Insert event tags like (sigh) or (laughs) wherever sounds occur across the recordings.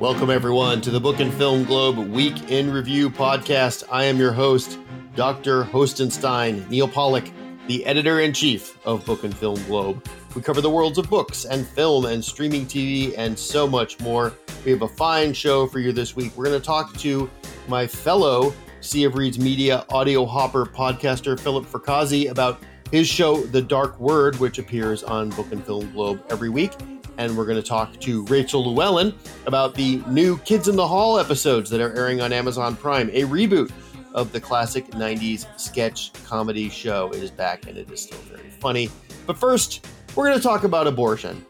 Welcome, everyone, to the Book and Film Globe Week in Review podcast. I am your host, Dr. Hostenstein, Neal Pollack, the editor in chief of Book and Film Globe. We cover the worlds of books and film and streaming TV and so much more. We have a fine show for you this week. We're going to talk to my fellow Sea of Reeds Media audio hopper podcaster, Philip Fracassi, about his show, The Dark Word, which appears on Book and Film Globe every week and we're going to talk to Rachel Llewellyn about the new Kids in the Hall episodes that are airing on Amazon Prime, a reboot of the classic 90s sketch comedy show. It is back and it is still very funny. But first, we're going to talk about abortion.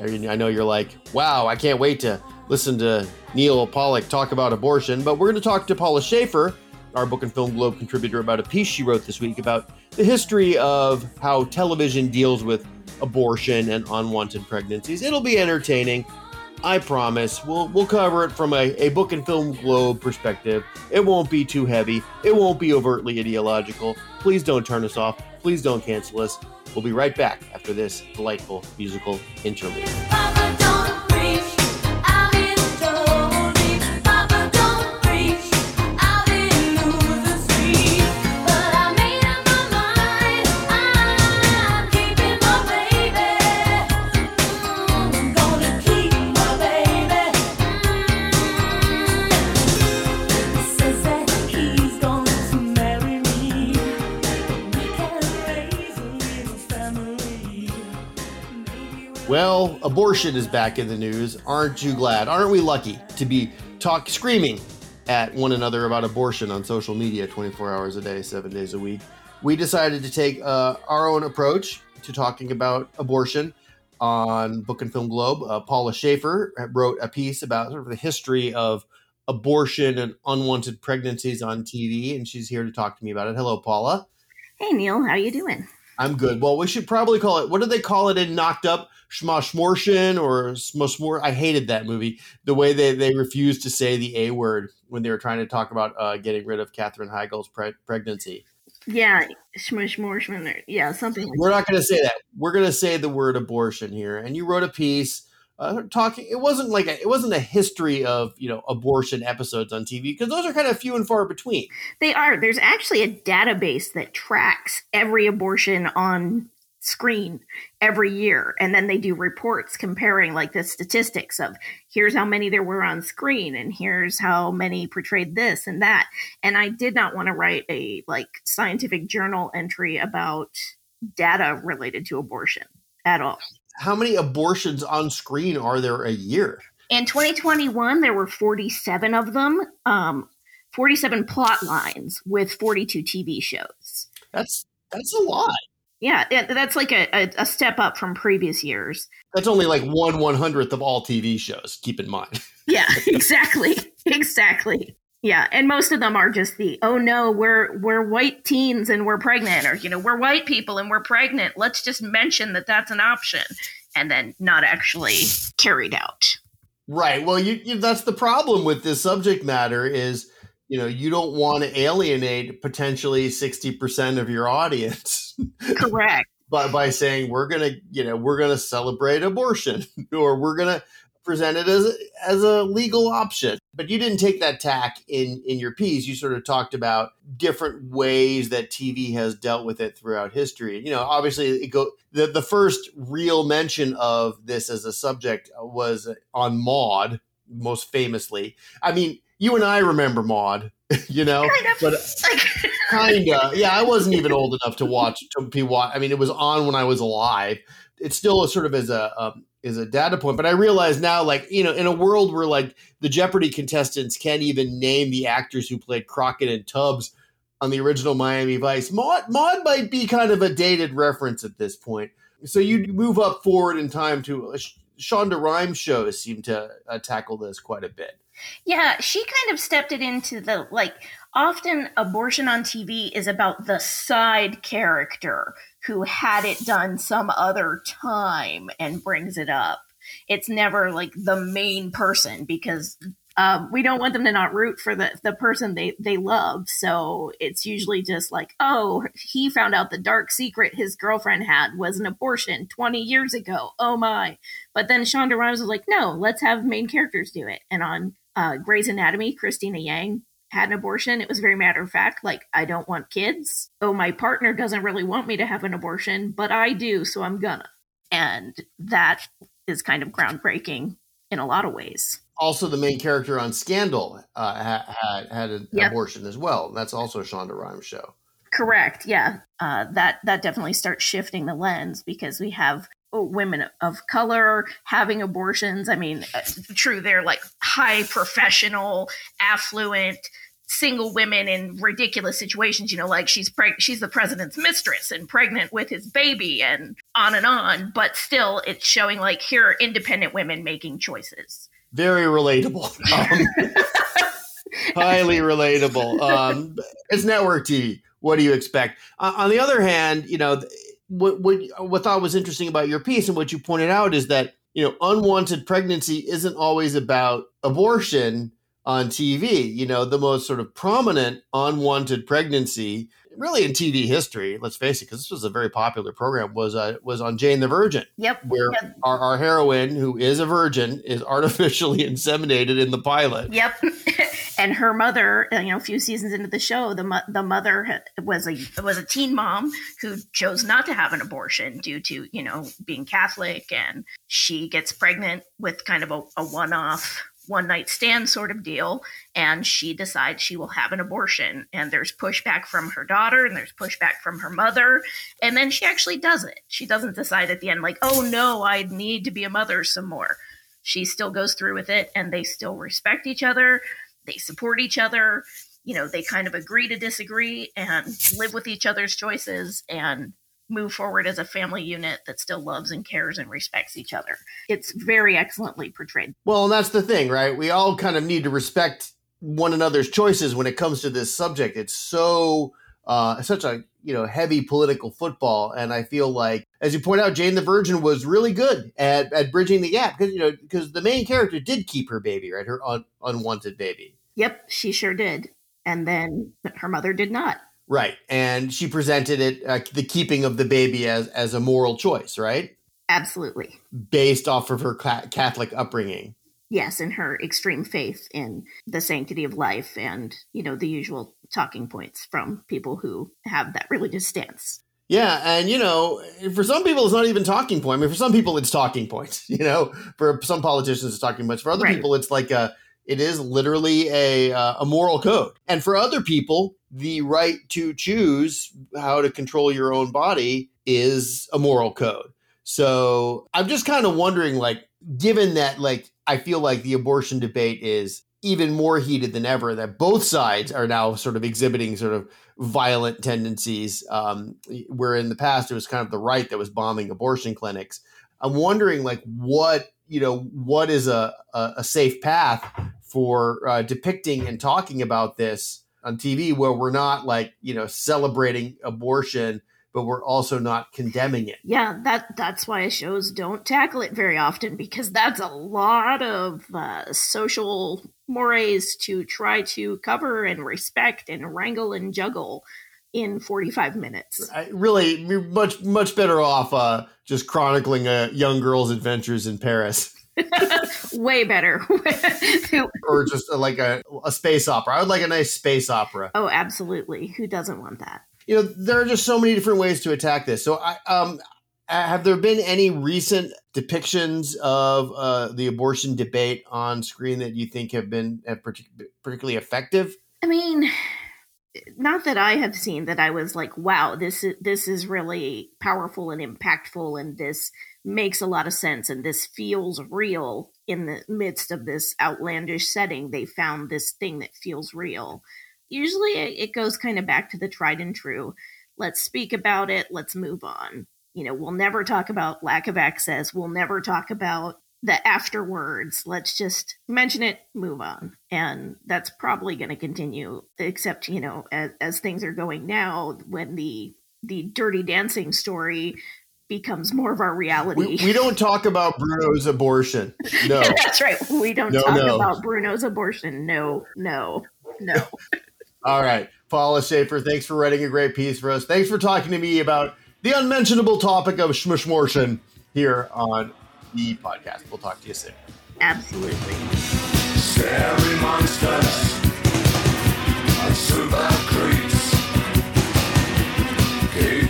I know you're like, wow, I can't wait to listen to Neal Pollack talk about abortion, but we're going to talk to Paula Schaefer, our Book and Film Globe contributor, about a piece she wrote this week about the history of how television deals with abortion and unwanted pregnancies. It'll be entertaining. I promise. We'll we'll cover it from a, a book and film globe perspective. It won't be too heavy. It won't be overtly ideological. Please don't turn us off. Please don't cancel us. We'll be right back after this delightful musical interlude. Abortion is back in the news. Aren't you glad? Aren't we lucky to be talk screaming at one another about abortion on social media 24 hours a day, seven days a week? We decided to take uh, our own approach to talking about abortion on Book and Film Globe. Uh, Paula Schaefer wrote a piece about sort of the history of abortion and unwanted pregnancies on TV, and she's here to talk to me about it. Hello, Paula. Hey, Neal. How are you doing? I'm good. Well, we should probably call it. What do they call it in Knocked Up? Schmoshmortion or Smosmor. I hated that movie. The way they, they refused to say the A word when they were trying to talk about uh, getting rid of Katherine Heigl's pre- pregnancy. Yeah, Schmoshmortion. Yeah, something like We're not going to say that. We're going to say the word abortion here. And you wrote a piece uh, talking. It wasn't like a, it wasn't a history of you know abortion episodes on TV because those are kind of few and far between. They are. There's actually a database that tracks every abortion on screen every year and then they do reports comparing like the statistics of here's how many there were on screen and here's how many portrayed this and that and i did not want to write a like scientific journal entry about data related to abortion at all how many abortions on screen are there a year in 2021 there were 47 of them um 47 plot lines with 42 tv shows that's that's a lot yeah, that's like a, a, a, step up from previous years. That's only like one one hundredth of all TV shows. Keep in mind. yeah, (laughs) exactly, exactly. Yeah, and most of them are just the oh no, we're we're white teens and we're pregnant, or you know we're white people and we're pregnant. Let's just mention that that's an option, and then not actually carried out. Right. Well, you, you that's the problem with this subject matter is you know you don't want to alienate potentially 60% of your audience correct (laughs) by, by saying we're gonna you know we're gonna celebrate abortion (laughs) or we're gonna present it as a, as a legal option but you didn't take that tack in in your piece you sort of talked about different ways that tv has dealt with it throughout history you know obviously it go the, the first real mention of this as a subject was on Maude most famously i mean you and I remember Maude, (laughs) you know, kind of. but (laughs) kinda, yeah. I wasn't even old enough to watch to be watch. I mean, it was on when I was alive. It's still a sort of as a um, is a data point, but I realize now, like you know, in a world where like the Jeopardy contestants can't even name the actors who played Crockett and Tubbs on the original Miami Vice, Maud, Maude might be kind of a dated reference at this point. So you move up forward in time to uh, Shonda Rhimes shows seem to uh, tackle this quite a bit. Yeah, she kind of stepped it into the like often abortion on TV is about the side character who had it done some other time and brings it up. It's never like the main person because um, we don't want them to not root for the, the person they, they love. So it's usually just like, oh, he found out the dark secret his girlfriend had was an abortion 20 years ago. Oh my. But then Shonda Rhimes was like, no, let's have main characters do it. And on uh, Grey's Anatomy, Cristina Yang had an abortion. It was very matter of fact, like, I don't want kids. Oh, my partner doesn't really want me to have an abortion, but I do, so I'm gonna. And that is kind of groundbreaking in a lot of ways. Also, the main character on Scandal uh, had had an yep. abortion as well. That's also a Shonda Rhimes show. Correct. Yeah, uh, that that definitely starts shifting the lens because we have women of color having abortions. I mean, uh, true, they're like high professional, affluent single women in ridiculous situations you know like she's preg- she's the president's mistress and pregnant with his baby and on and on but still it's showing like here are independent women making choices. Very relatable. (laughs) Um, highly relatable. Um, it's network tv what do you expect? Uh, on the other hand you know what, what what I thought was interesting about your piece and what you pointed out is that you know unwanted pregnancy isn't always about abortion on TV. You know, the most sort of prominent unwanted pregnancy, really in TV history, let's face it, because this was a very popular program, was uh, was on Jane the Virgin. Yep. Where yep. Our, our heroine, who is a virgin, is artificially (laughs) inseminated in the pilot. Yep. (laughs) and her mother, uh, you know, a few seasons into the show, the the mother was a was a teen mom who chose not to have an abortion due to you know being Catholic, and she gets pregnant with kind of a, a one off one night stand sort of deal. And she decides she will have an abortion. And there's pushback from her daughter and there's pushback from her mother. And then she actually does it she doesn't decide at the end like oh no i need to be a mother some more. She still goes through with it and they still respect each other they support each other you know they kind of agree to disagree and live with each other's choices and move forward as a family unit that still loves and cares and respects each other. It's very excellently portrayed. Well, and that's the thing, right? We all kind of need to respect one another's choices when it comes to this subject. It's so uh, such a you know heavy political football, and I feel like, as you point out, Jane the Virgin was really good at, at bridging the gap because you know because the main character did keep her baby, right? Her un- unwanted baby. Yep, she sure did, and then her mother did not. Right. And she presented it, uh, the keeping of the baby as, as a moral choice, right? Absolutely. Based off of her Catholic upbringing. Yes, and her extreme faith in the sanctity of life and, you know, the usual talking points from people who have that religious stance. Yeah, and you know, for some people, it's not even talking point. I mean, for some people, it's talking points. (laughs) You know, for some politicians, it's talking points. For other right. people, it's like a, it is literally a uh, a moral code. And for other people, the right to choose how to control your own body is a moral code. So I'm just kind of wondering, like, given that, like, I feel like the abortion debate is even more heated than ever, that both sides are now sort of exhibiting sort of violent tendencies, um, where in the past it was kind of the right that was bombing abortion clinics. I'm wondering, like, what you know, what is a a, a safe path for uh, depicting and talking about this on TV where we're not like, you know, celebrating abortion, but we're also not condemning it. Yeah, that that's why shows don't tackle it very often because that's a lot of uh, social mores to try to cover and respect and wrangle and juggle in 45 minutes. I really, much much better off uh, just chronicling a young girl's adventures in Paris. (laughs) (laughs) Way better. (laughs) or just like a, a space opera. I would like a nice space opera. Oh, absolutely. Who doesn't want that? You know, there are just so many different ways to attack this. So, I, um, have there been any recent depictions of uh, the abortion debate on screen that you think have been uh, particularly effective? I mean, not that I have seen that I was like, wow, this is this is really powerful and impactful, and this makes a lot of sense and this feels real in the midst of this outlandish setting. They found this thing that feels real. Usually it goes kind of back to the tried and true. Let's speak about it. Let's move on. You know we'll never talk about lack of access. We'll never talk about the afterwards. Let's just mention it move on. And that's probably going to continue except you know as, as things are going now when the the dirty dancing story becomes more of our reality. We, we don't talk about Bruno's abortion. (laughs) No. That's right. We don't No, talk no. about Bruno's abortion. No, no, no. (laughs) All right. Paula Schaefer, thanks for writing a great piece for us. Thanks for talking to me about the unmentionable topic of schmushmortion here on the podcast. We'll talk to you soon. Absolutely. Scary monsters and silver creeps keep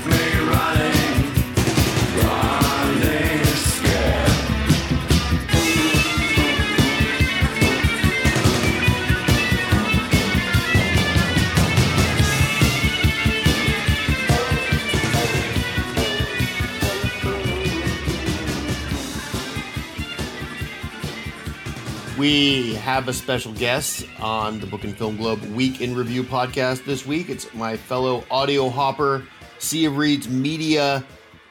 We have a special guest on the Book and Film Globe Week in Review podcast this week. It's my fellow audio hopper, Sea of Reeds media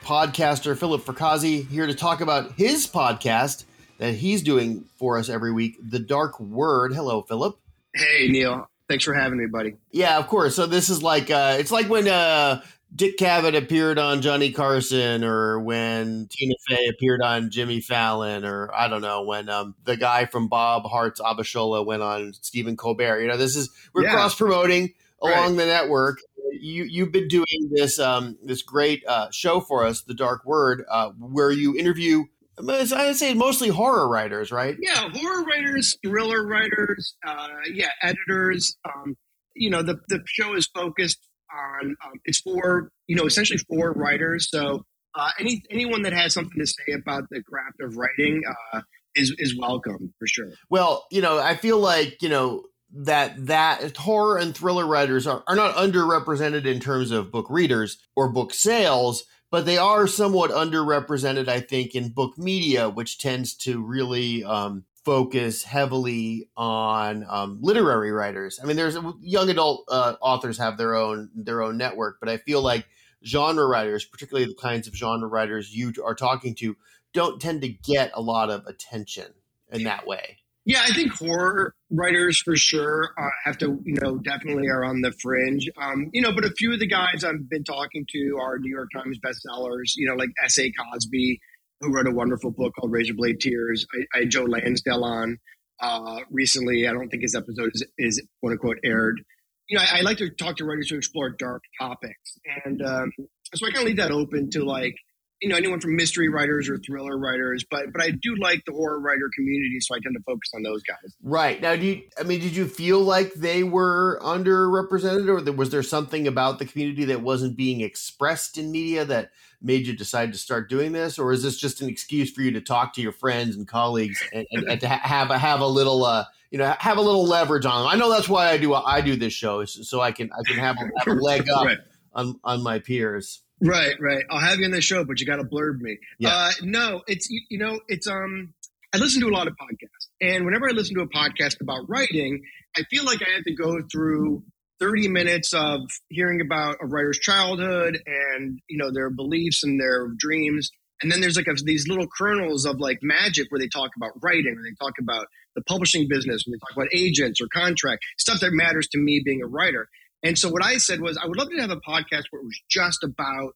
podcaster, Philip Fracassi, here to talk about his podcast that he's doing for us every week, The Dark Word. Hello, Philip. Hey Neal, thanks for having me, buddy. Yeah, of course. So this is like uh it's like when uh Dick Cavett appeared on Johnny Carson or when Tina Fey appeared on Jimmy Fallon or I don't know when um the guy from Bob Hearts Abishola went on Stephen Colbert. You know, this is we're Yeah. cross promoting along Right. the network. You you've been doing this um this great uh show for us, The Dark Word, uh where you interview I would say mostly horror writers, right? Yeah, horror writers, thriller writers, uh, yeah, editors. Um, you know, the the show is focused on um, it's for you know essentially for writers. So uh, any anyone that has something to say about the craft of writing uh, is is welcome for sure. Well, you know, I feel like, you know, that that horror and thriller writers are, are not underrepresented in terms of book readers or book sales, but they are somewhat underrepresented, I think, in book media, which tends to really um, focus heavily on um, literary writers. I mean, there's young adult uh, authors have their own their own network, but I feel like genre writers, particularly the kinds of genre writers you are talking to, don't tend to get a lot of attention in that way. Yeah, I think horror writers for sure uh, have to, you know, definitely are on the fringe. Um, you know, but a few of the guys I've been talking to are New York Times bestsellers. You know, like S.A. Cosby, who wrote a wonderful book called Razor Blade Tears. I, I had Joe Lansdale on uh, recently. I don't think his episode is, is quote unquote aired. You know, I, I like to talk to writers who explore dark topics, and um, so I kind of leave that open to like you know anyone from mystery writers or thriller writers but but i do like the horror writer community so i tend to focus on those guys Right now, do you? I mean, did you feel like they were underrepresented, or was there something about the community that wasn't being expressed in media that made you decide to start doing this, or is this just an excuse for you to talk to your friends and colleagues and, and, and to ha- have a, have a little, uh, you know, have a little leverage on them? I know that's why I do I do this show, is so I can I can have a, have a (laughs) leg up right on on my peers. right right i'll have you on the show but you got to blurb me Yeah. uh no it's you, you know it's um i listen to a lot of podcasts and whenever i listen to a podcast about writing i feel like i have to go through 30 minutes of hearing about a writer's childhood and you know their beliefs and their dreams. And then there's like a, these little kernels of like magic where they talk about writing or they talk about the publishing business when they talk about agents or contract stuff that matters to me being a writer. And so what i said was i would love to have a podcast where it was just about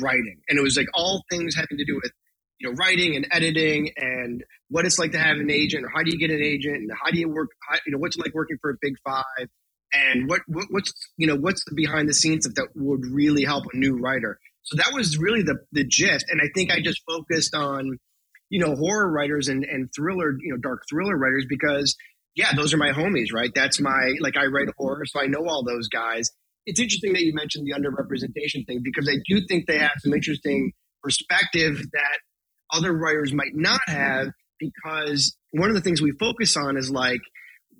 writing. And it was like all things having to do with you know writing and editing and what it's like to have an agent or how do you get an agent and how do you work how, you know what's like working for a big five and what, what what's you know what's the behind the scenes stuff that would really help a new writer? So that was really the the gist. And i think i just focused on you know horror writers and and thriller you know dark thriller writers because yeah those are my homies right? That's my like i write horror so i know all those guys. It's interesting that you mentioned the underrepresentation thing because i do think they have some interesting perspective that other writers might not have because one of the things we focus on is like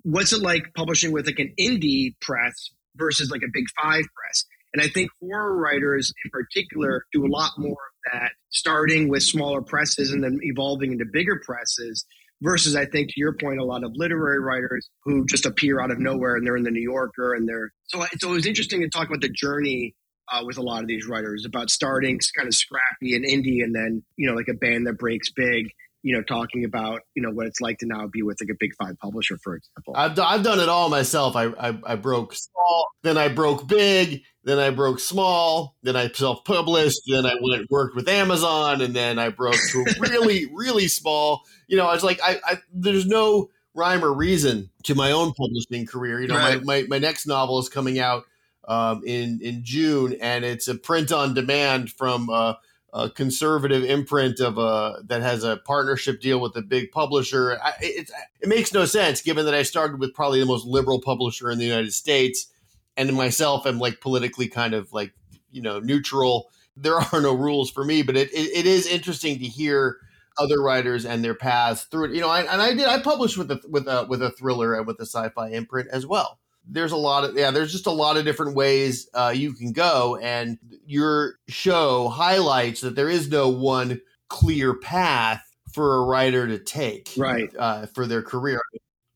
what's it like publishing with like an indie press versus like a big five press? And i think horror writers in particular do a lot more of that starting with smaller presses and then evolving into bigger presses versus i think to your point a lot of literary writers who just appear out of nowhere and they're in the new yorker and they're so so it was interesting to talk about the journey uh, with a lot of these writers about starting kind of scrappy and indie and then you know like a band that breaks big you know talking about you know what it's like to now be with like a big five publisher for example I've, do- I've done it all myself. I, I I broke small, then I broke big, then I broke small, then I self-published, then I went worked with Amazon, and then I broke to (laughs) really, really small. You know, I was like, I, I there's no rhyme or reason to my own publishing career. You know, Right. my, my my next novel is coming out um, in in June, and it's a print on demand from uh, a conservative imprint of a that has a partnership deal with a big publisher. I, it, it makes no sense given that I started with probably the most liberal publisher in the United States, and myself am like politically kind of like you know neutral. There are no rules for me, but it, it, it is interesting to hear other writers and their paths through it. You know, I, and I did I published with a with a with a thriller and with a sci-fi imprint as well there's a lot of yeah there's just a lot of different ways uh, you can go and your show highlights that there is no one clear path for a writer to take Right. uh, for their career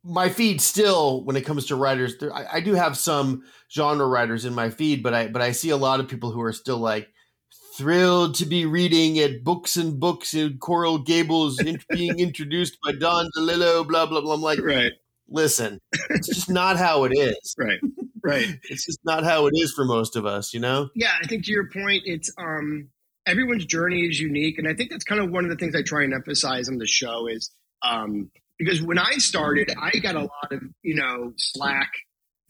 my feed still when it comes to writers there, I, I do have some genre writers in my feed but i but i see a lot of people who are still like thrilled to be reading at books and books in coral gables in, being (laughs) introduced by don delillo blah blah blah i'm like Right. Listen it's just not how it is Right. Right. (laughs) it's just not how it is for most of us, you know? Yeah, I think to your point, it's um everyone's journey is unique, and I think that's kind of one of the things I try and emphasize on the show is um because when I started, I got a lot of you know slack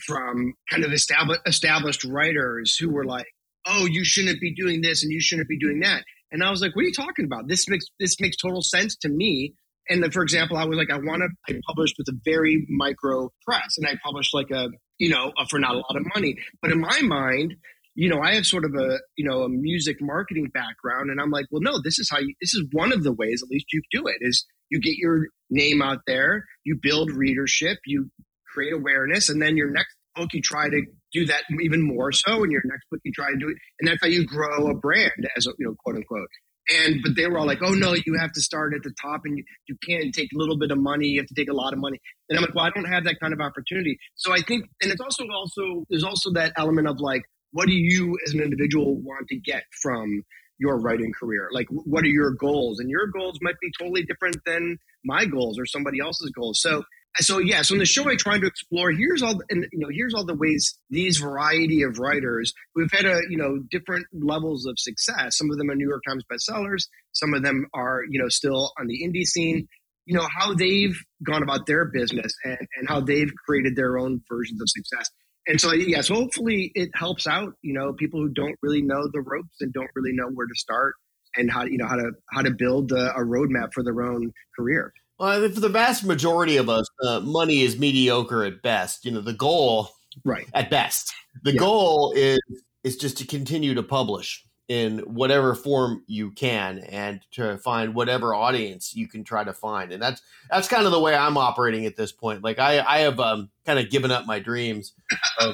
from kind of established established writers who were like, "Oh, you shouldn't be doing this and you shouldn't be doing that," and I was like, "What are you talking about? This makes this makes total sense to me." And then, for example, I was like, I want to. I published with a very micro press, and I published like a, you know, a, for not a lot of money. But in my mind, you know, I have sort of a, you know, a music marketing background, and I'm like, well, no, this is how you. This is one of the ways, at least, you do it. Is you get your name out there, you build readership, you create awareness, and then your next book, you try to do that even more so. And your next book, you try to do it, and that's how you grow a brand, as a, you know, quote unquote. And but they were all like, "Oh no, you have to start at the top, and you, you can't take a little bit of money. You have to take a lot of money." And I'm like, "Well, I don't have that kind of opportunity." So I think, and it's also also there's also that element of like, what do you as an individual want to get from your writing career? Like, what are your goals? And your goals might be totally different than my goals or somebody else's goals. So so yeah, so in the show I try to explore here's all and you know here's all the ways these variety of writers who've had a you know different levels of success. Some of them are New York Times bestsellers, some of them are you know still on the indie scene. You know how they've gone about their business and, and how they've created their own versions of success. And so yes, hopefully it helps out you know people who don't really know the ropes and don't really know where to start and how you know how to how to build a, a roadmap for their own career. Well, for the vast majority of us, uh, money is mediocre at best. You know, the goal Right. at best, the Yeah. goal is is just to continue to publish in whatever form you can and to find whatever audience you can try to find. And that's that's kind of the way I'm operating at this point. Like I I have um, kind of given up my dreams (laughs) Oh,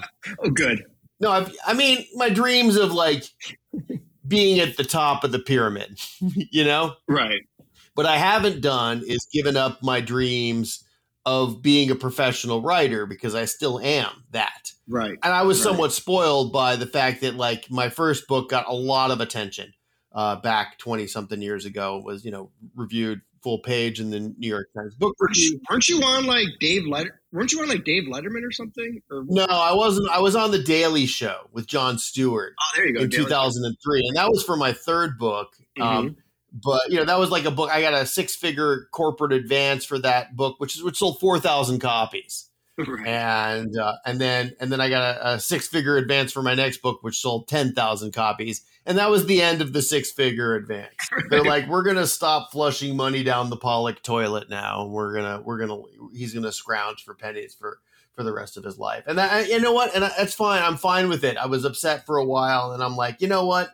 good. No, I've, I mean my dreams of like being at the top of the pyramid, (laughs) you know. Right. What I haven't done is given up my dreams of being a professional writer because I still am that. Right. And I was Right. somewhat spoiled by the fact that like my first book got a lot of attention uh, back twenty something years ago. It was you know reviewed full page in the New York Times book Weren't review. you, weren't you on like Dave Letter? Weren't you on like Dave Letterman or something? Or No, I wasn't. I was on the Daily Show with Jon Stewart. oh, there you go. in Dave 2003 and that was for my third book um, but you know that was like a book i got a six figure corporate advance for that book which is which sold 4000 copies. (laughs) Right. and uh, and then and then i got a, a six figure advance for my next book which sold 10000 copies. And that was the end of the six figure advance (laughs) they're like we're gonna stop flushing money down the pollack toilet now we're gonna we're gonna he's gonna scrounge for pennies for for the rest of his life. And that, you know what? And that's fine. I'm fine with it. I was upset for a while and i'm like you know what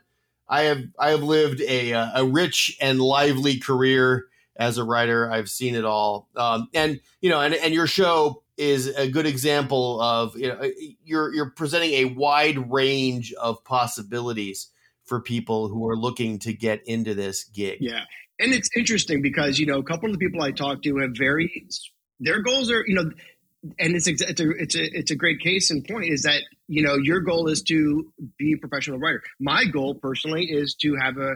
i have i have lived a uh, a rich and lively career as a writer. I've seen it all. Um, and you know and, and your show is a good example of you know you're you're presenting a wide range of possibilities for people who are looking to get into this gig. Yeah, and it's interesting because you know a couple of the people I talked to have very their goals are you know, and it's it's a it's a it's a great case in point is that you know your goal is to be a professional writer. My goal personally is to have a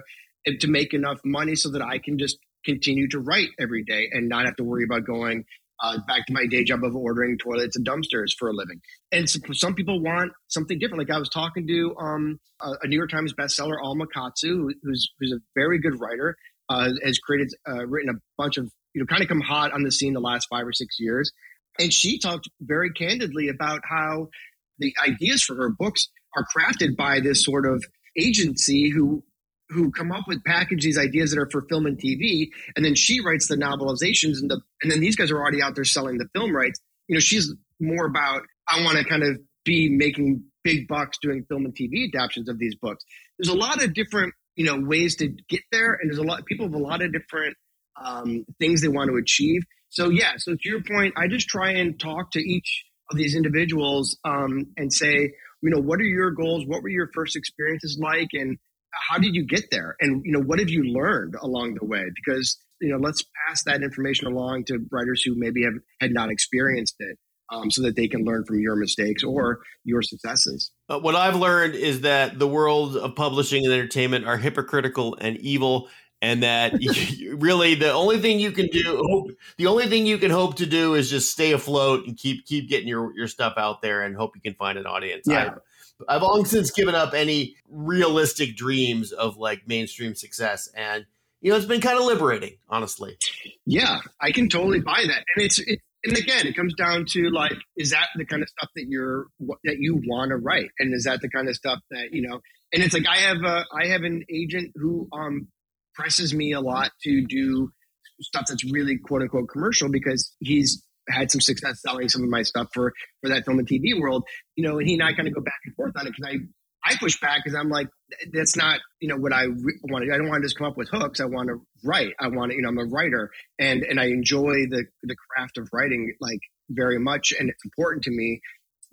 to make enough money so that I can just continue to write every day and not have to worry about going uh, back to my day job of ordering toilets and dumpsters for a living. And so, some people want something different. Like I was talking to um, a, a New York Times bestseller, Alma Katsu, who- who's who's a very good writer, uh, has created uh, written a bunch of you know kind of come hot on the scene the last five or six years, and she talked very candidly about how the ideas for her books are crafted by this sort of agency who who come up with package these ideas that are for film and TV, and then she writes the novelizations, and the and then these guys are already out there selling the film rights. You know, she's more about I want to kind of be making big bucks doing film and TV adaptations of these books. There's a lot of different you know ways to get there, and there's a lot people have a lot of different um, things they want to achieve. So yeah, so to your point, I just try and talk to each of these individuals um, and say, you know, what are your goals? What were your first experiences like, and how did you get there? And you know, what have you learned along the way? Because you know, let's pass that information along to writers who maybe have had not experienced it, um, so that they can learn from your mistakes or your successes. Uh, what I've learned is that the world of publishing and entertainment are hypocritical and evil, and that (laughs) you- really the only thing you can do, the only thing you can hope to do, is just stay afloat and keep keep getting your your stuff out there, and hope you can find an audience. Yeah. I've, I've long since given up any realistic dreams of like mainstream success, and you know it's been kind of liberating, honestly. Yeah, I can totally buy that. And it's it, and again, it comes down to like, is that the kind of stuff that you're that you want to write, and is that the kind of stuff that you know? And it's like I have a I have an agent who um presses me a lot to do stuff that's really quote unquote commercial because he's had some success selling some of my stuff for for that film and TV world, you know, and he and I kind of go back and forth on it because I I push back because I'm like, that's not, you know, what I re- want to. Do. I don't want to just come up with hooks. I want to write. I want to, you know, I'm a writer, and and I enjoy the the craft of writing like very much, and it's important to me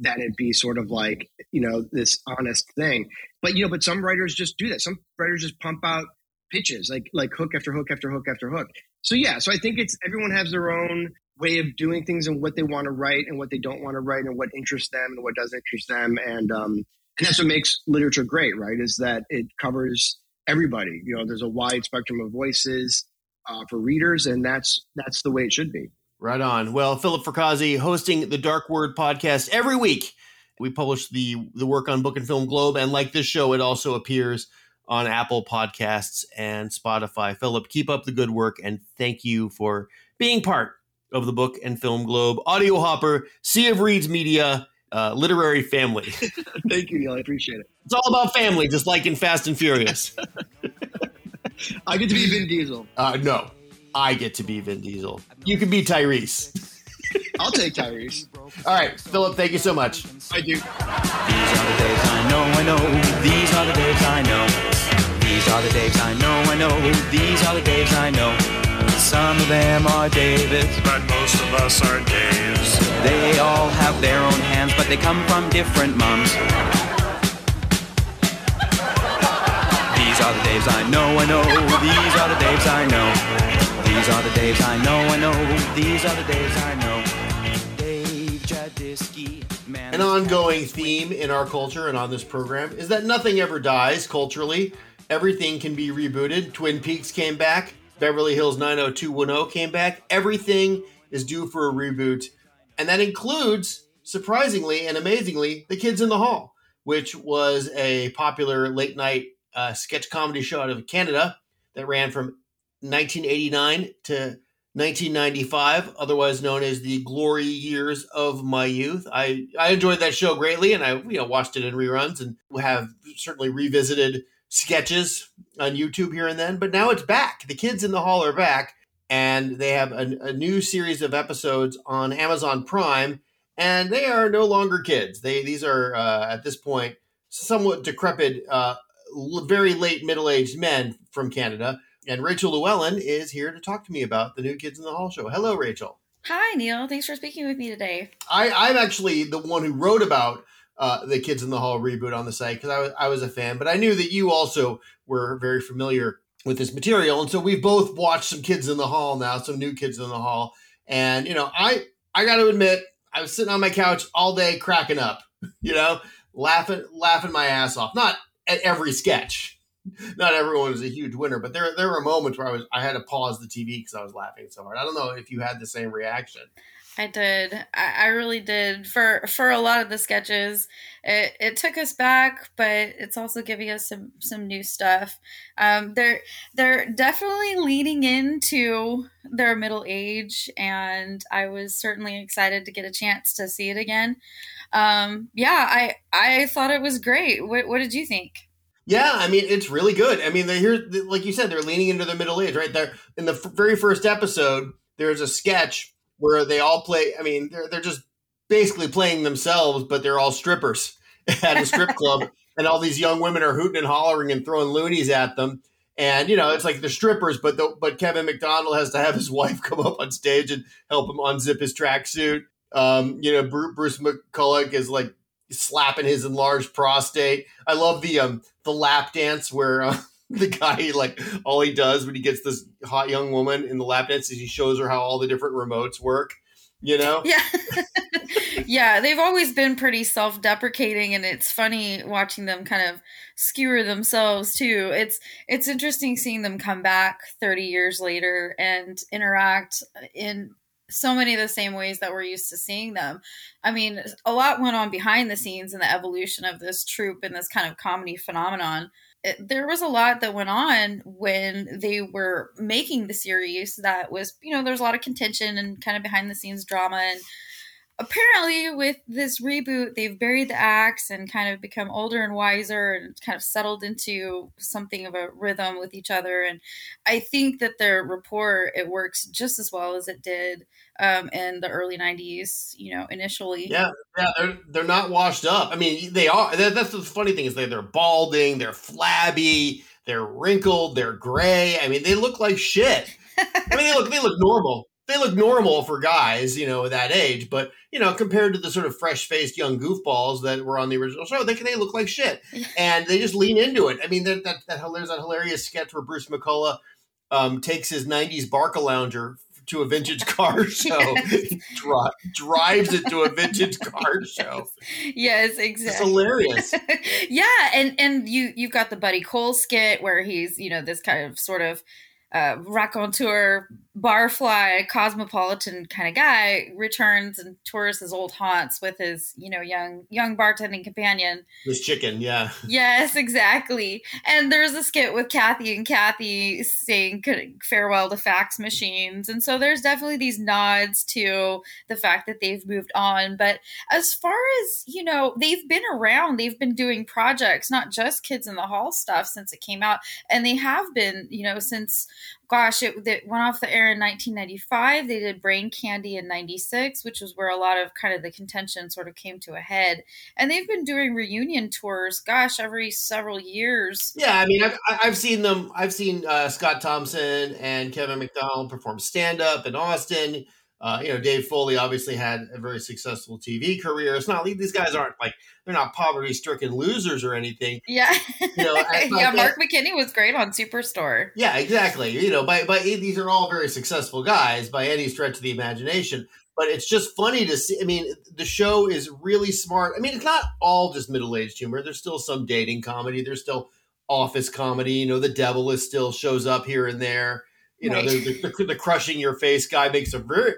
that it be sort of like, you know, this honest thing. But you know, but some writers just do that. Some writers just pump out pitches like like hook after hook after hook after hook. So yeah, so I think it's everyone has their own way of doing things and what they want to write and what they don't want to write and what interests them and what doesn't interest them and um and that's what makes literature great right is that it covers everybody you know there's a wide spectrum of voices uh, for readers and that's that's the way it should be Right on. Well, Philip Fracassi hosting the Dark Word podcast every week. We publish the the work on Book and Film Globe, and like this show, it also appears on Apple Podcasts and Spotify. Philip, keep up the good work, and thank you for being part of the Book and Film Globe audio hopper, Sea of Reeds Media, uh, literary family. (laughs) thank you neal i appreciate it it's all about family, just like in Fast and Furious. (laughs) i get to be vin diesel Uh, no, I get to be Vin Diesel. You can be Tyrese. (laughs) i'll take tyrese All right, Philip, thank you so much. i do These are the days I know, I know. These are the days I know. These are the days I know, I know. These are the days I know. Some of them are David's. But most of us are Dave's. They all have their own hands, but they come from different moms. These are the days I know, I know. These are the days I know. These are the days I know, I know. These are the days I know. Dave Jadisky, man. An ongoing theme in our culture and on this program is that nothing ever dies culturally. Everything can be rebooted. Twin Peaks came back. Beverly Hills 90210 came back. Everything is due for a reboot. And that includes, surprisingly and amazingly, The Kids in the Hall, which was a popular late night uh, sketch comedy show out of Canada that ran from 1989 to 1995, otherwise known as the glory years of my youth. I, I enjoyed that show greatly, and I you know watched it in reruns, and have certainly revisited sketches on YouTube here and then. But now it's back. The kids in the hall are back, and they have a, a new series of episodes on Amazon Prime, and they are no longer kids. They these are uh, at this point somewhat decrepit, uh, very late middle aged men from Canada. And Rachel Llewellyn is here to talk to me about the new Kids in the Hall show. Hello, Rachel. Hi, Neal. Thanks for speaking with me today. I, I'm actually the one who wrote about uh, the Kids in the Hall reboot on the site because I was, I was a fan, but I knew that you also were very familiar with this material. And so we've both watched some Kids in the Hall now, some new Kids in the Hall. And, you know, I, I got to admit, I was sitting on my couch all day cracking up, (laughs) you know, laughing, laughing my ass off. Not at every sketch, (laughs) not everyone was a huge winner, but there there were moments where I was I had to pause the TV because I was laughing so hard. I don't know if you had the same reaction. I did. I, I really did. For for a lot of the sketches, it, it took us back, but it's also giving us some some new stuff. Um, they're they're definitely leading into their middle age, and I was certainly excited to get a chance to see it again. Um, yeah, I I thought it was great. What what did you think? Yeah, I mean it's really good. I mean, they here, like you said, they're leaning into their middle age, right? There in the f- very first episode, there's a sketch where they all play. I mean, they're they're just basically playing themselves, but they're all strippers (laughs) at a strip club, (laughs) and all these young women are hooting and hollering and throwing loonies at them. And you know, it's like the strippers, but the, but Kevin McDonald has to have his (laughs) wife come up on stage and help him unzip his tracksuit. Um, you know, Bruce, Bruce McCulloch is like slapping his enlarged prostate. I love the um the lap dance where uh, (laughs) the guy like all he does when he gets this hot young woman in the lap dance is he shows her how all the different remotes work. You know? Yeah. (laughs) yeah, they've always been pretty self-deprecating and it's funny watching them kind of skewer themselves too. It's it's interesting seeing them come back 30 years later and interact in so many of the same ways that we're used to seeing them. I mean, a lot went on behind the scenes in the evolution of this troupe and this kind of comedy phenomenon. There was a lot that went on when they were making the series that was, you know, there's a lot of contention and kind of behind the scenes drama and apparently with this reboot they've buried the axe and kind of become older and wiser and kind of settled into something of a rhythm with each other. And i think that their rapport it works just as well as it did um, in the early 90s you know initially. Yeah yeah they're, they're not washed up. I mean they are that's the funny thing is they, they're balding they're flabby they're wrinkled they're gray. I mean they look like shit. I mean they look they look normal they look normal for guys, you know, that age, but you know, compared to the sort of fresh-faced young goofballs that were on the original show, they they look like shit, (laughs) and they just lean into it. I mean, that that, that there's that hilarious sketch where Bruce McCulloch um, takes his '90s Barcalounger to a vintage (laughs) car show, Dri- drives it to a vintage car (laughs) show. Yes, exactly. It's hilarious. yeah, and and you you've got the Buddy Cole skit where he's you know this kind of sort of uh, raconteur, barfly, cosmopolitan kind of guy returns and tours his old haunts with his, you know, young young bartending companion. This chicken, yeah. Yes, exactly. And there's a skit with Kathy and Kathy saying farewell to fax machines, and so there's definitely these nods to the fact that they've moved on. But as far as you know, they've been around. They've been doing projects, not just Kids in the Hall stuff, since it came out, and they have been, you know, since gosh, it, it, went off the air in 1995. They did Brain Candy in 96, which was where a lot of kind of the contention sort of came to a head. And they've been doing reunion tours, gosh, every several years. Yeah, I mean, I've, I've seen them. I've seen uh, Scott Thompson and Kevin McDonald perform stand up in Austin. Uh, you know, Dave Foley obviously had a very successful TV career. It's not these guys aren't like they're not poverty stricken losers or anything. Yeah, you know, (laughs) yeah. Mark McKinney was great on Superstore. Yeah, exactly. You know, by by these are all very successful guys by any stretch of the imagination. But it's just funny to see. I mean, the show is really smart. I mean, it's not all just middle aged humor. There's still some dating comedy. There's still office comedy. You know, the devil is still shows up here and there. You know, the, the, the, crushing your face guy makes a very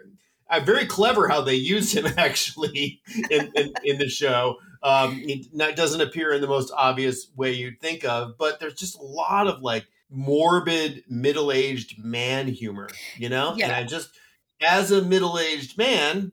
uh, very clever how they use him (laughs) actually in, in, in the show. Um, it not, doesn't appear in the most obvious way you'd think of, but there's just a lot of like morbid middle aged man humor, you know? Yeah. And I just, as a middle aged man,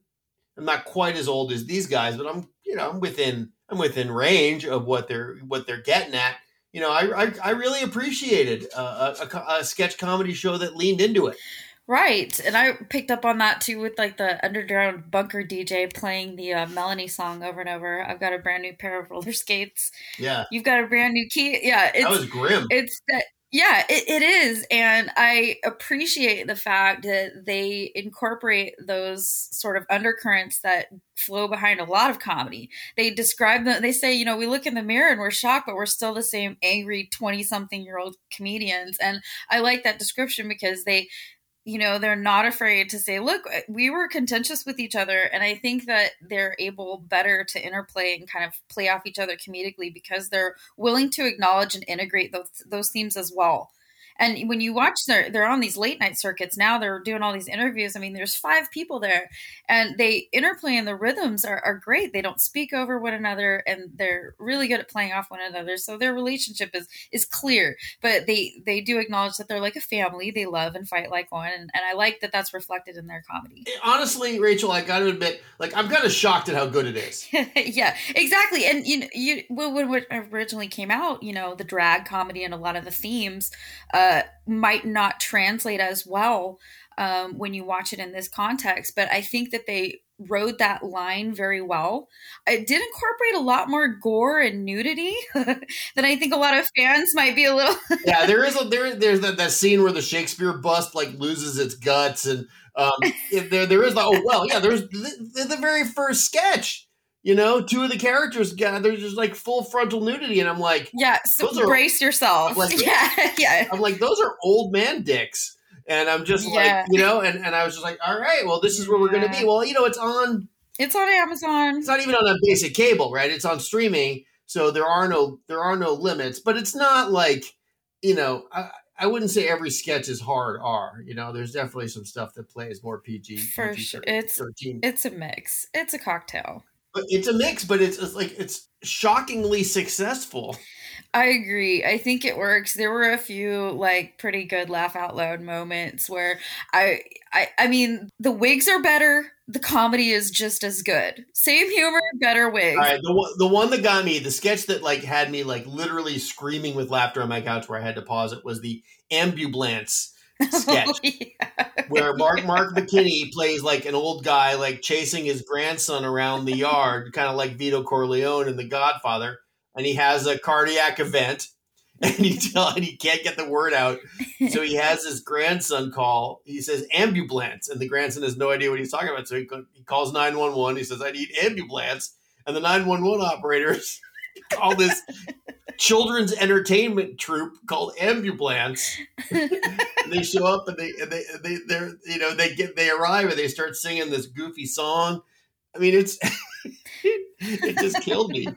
I'm not quite as old as these guys, but I'm, you know, I'm within, I'm within range of what they're, what they're getting at. You know, I, I, I really appreciated a, a, a sketch comedy show that leaned into it. Right, and I picked up on that too with like the underground bunker DJ playing the uh, Melanie song over and over. I've got a brand new pair of roller skates. Yeah, you've got a brand new key. Yeah, it's, that was grim. It's that. Yeah, it, it is, and I appreciate the fact that they incorporate those sort of undercurrents that flow behind a lot of comedy. They describe them. They say, you know, we look in the mirror and we're shocked, but we're still the same angry twenty-something-year-old comedians. And I like that description because they you know they're not afraid to say look uh, we were contentious with each other and i think that they're able better to interplay and kind of play off each other comedically because they're willing to acknowledge and integrate those those themes as well and when you watch their they're on these late night circuits now they're doing all these interviews. I mean there's five people there and they interplay and the rhythms are, are great. They don't speak over one another and they're really good at playing off one another. So their relationship is is clear. But they they do acknowledge that they're like a family. They love and fight like one and, and i like that that's reflected in their comedy. Honestly, Rachel, I got to admit, like I'm kind of shocked at how good it is. (laughs) yeah, exactly. And you know, you when, when it originally came out, you know, the drag comedy and a lot of the themes uh, might not translate as well um, when you watch it in this context. But I think that they rode that line very well. It did incorporate a lot more gore and nudity (laughs) than I think a lot of fans might be a little. (laughs) yeah, there is a there there's that, that scene where the Shakespeare bust like loses its guts and um there there is the oh well yeah there's the, the very first sketch you know two of the characters got there's just like full frontal nudity and I'm like yeah, so Those are- brace yourself. Like- (laughs) yeah, yeah. I'm like those are old man dicks and I'm just Yeah. like you know and and I was just like all right well this is where we're gonna be well you know it's on It's on Amazon. it's not even on a basic cable, right? It's on streaming, so there are no there are no limits. But it's not like you know, I, I wouldn't say every sketch is hard R. You know, there's definitely some stuff that plays more PG. For PG sure. It's- It's a mix. It's a cocktail. But it's a mix. But it's, it's like it's shockingly successful. I agree. I think it works. There were a few like pretty good laugh out loud moments where I I I mean the wigs are better. The comedy is just as good. Same humor, better wigs. All right, the one the one that got me, the sketch that like had me like literally screaming with laughter on my couch, where I had to pause it, was the ambulance sketch. (laughs) Oh, yeah. where Mark Mark McKinney plays like an old guy, like chasing his grandson around the yard, kind of like Vito Corleone in The Godfather, and he has a cardiac event, (laughs) and he tell and he can't get the word out, so he has his grandson call. He says ambulance, and the grandson has no idea what he's talking about, so he, he calls nine one one. He says, "I need ambulance," and the nine one one operators (laughs) call this children's entertainment troupe called ambulance (laughs) they show up and they and they they they're you know they get they arrive and they start singing this goofy song. I mean, it's (laughs) (laughs) it just killed me.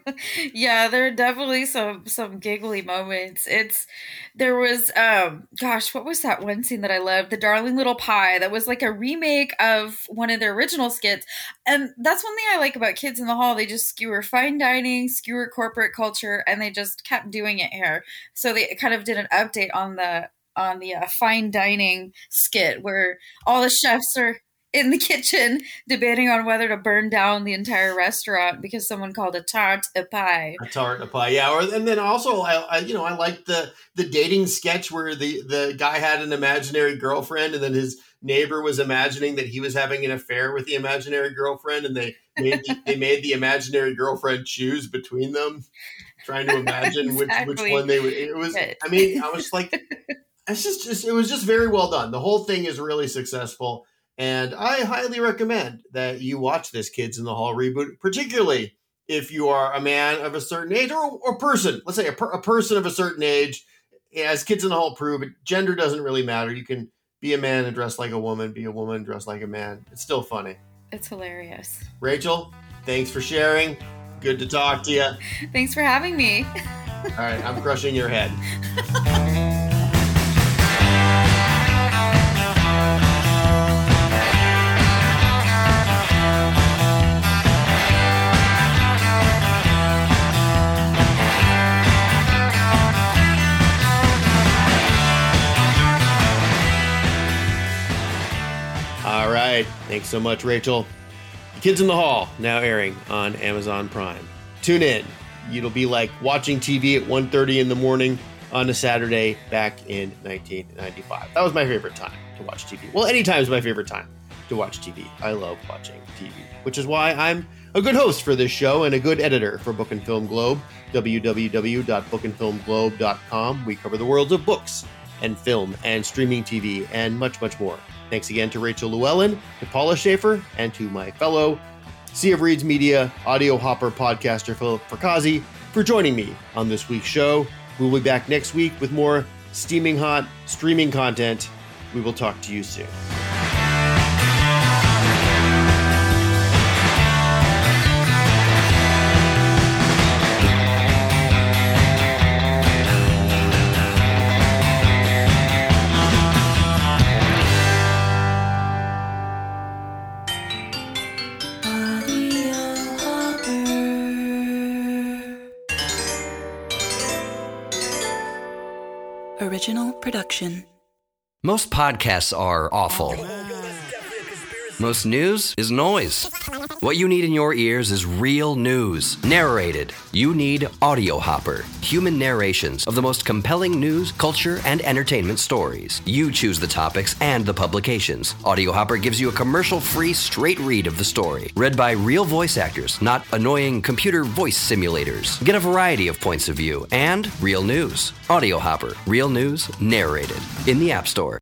yeah, there are definitely some some giggly moments. It's there was um gosh, what was that one scene that I loved? The Darling Little Pie that was like a remake of one of their original skits. And that's one thing I like about Kids in the Hall. They just skewer fine dining, skewer corporate culture, and they just kept doing it here. So they kind of did an update on the on the uh, fine dining skit where all the chefs are in the kitchen debating on whether to burn down the entire restaurant because someone called a tart a pie. A tart a pie, yeah. Or and then also, I, I you know I like the the dating sketch where the the guy had an imaginary girlfriend and then his neighbor was imagining that he was having an affair with the imaginary girlfriend and they made the, they made the imaginary girlfriend choose between them, trying to (laughs) imagine which which one they would. It was. I mean, I was (laughs) like, it's just, just it was just very well done. The whole thing is really successful, and I highly recommend that you watch this Kids in the Hall reboot, particularly if you are a man of a certain age or or person. Let's say a, per, a person of a certain age. As Kids in the Hall prove, gender doesn't really matter. You can be a man and dress like a woman, be a woman and dress like a man. It's still funny. It's hilarious. Rachel, thanks for sharing. Good to talk to you. (laughs) Thanks for having me. All right, I'm crushing your head. (laughs) Thanks so much, Rachel. Kids in the Hall, now airing on Amazon Prime. Tune in. It'll be like watching TV at 1.30 in the morning on a Saturday back in 1995. That was my favorite time to watch TV. Well, any time is my favorite time to watch TV. I love watching TV, which is why I'm a good host for this show and a good editor for Book and Film Globe, www.bookandfilmglobe.com. We cover the worlds of books and film and streaming TV and much, much more. Thanks again to Rachel Llewellyn, to Paula Schaefer, and to my fellow Sea of Reeds Media audio hopper podcaster Philip Fracassi for joining me on this week's show. We'll be back next week with more steaming hot streaming content. We will talk to you soon. Production. Most podcasts are awful. Most news is noise. What you need in your ears is real news. Narrated. You need Audio Hopper. Human narrations of the most compelling news, culture, and entertainment stories. You choose the topics and the publications. Audio Hopper gives you a commercial free, straight read of the story. Read by real voice actors, not annoying computer voice simulators. Get a variety of points of view and real news. Audio Hopper. Real news narrated. In the App Store.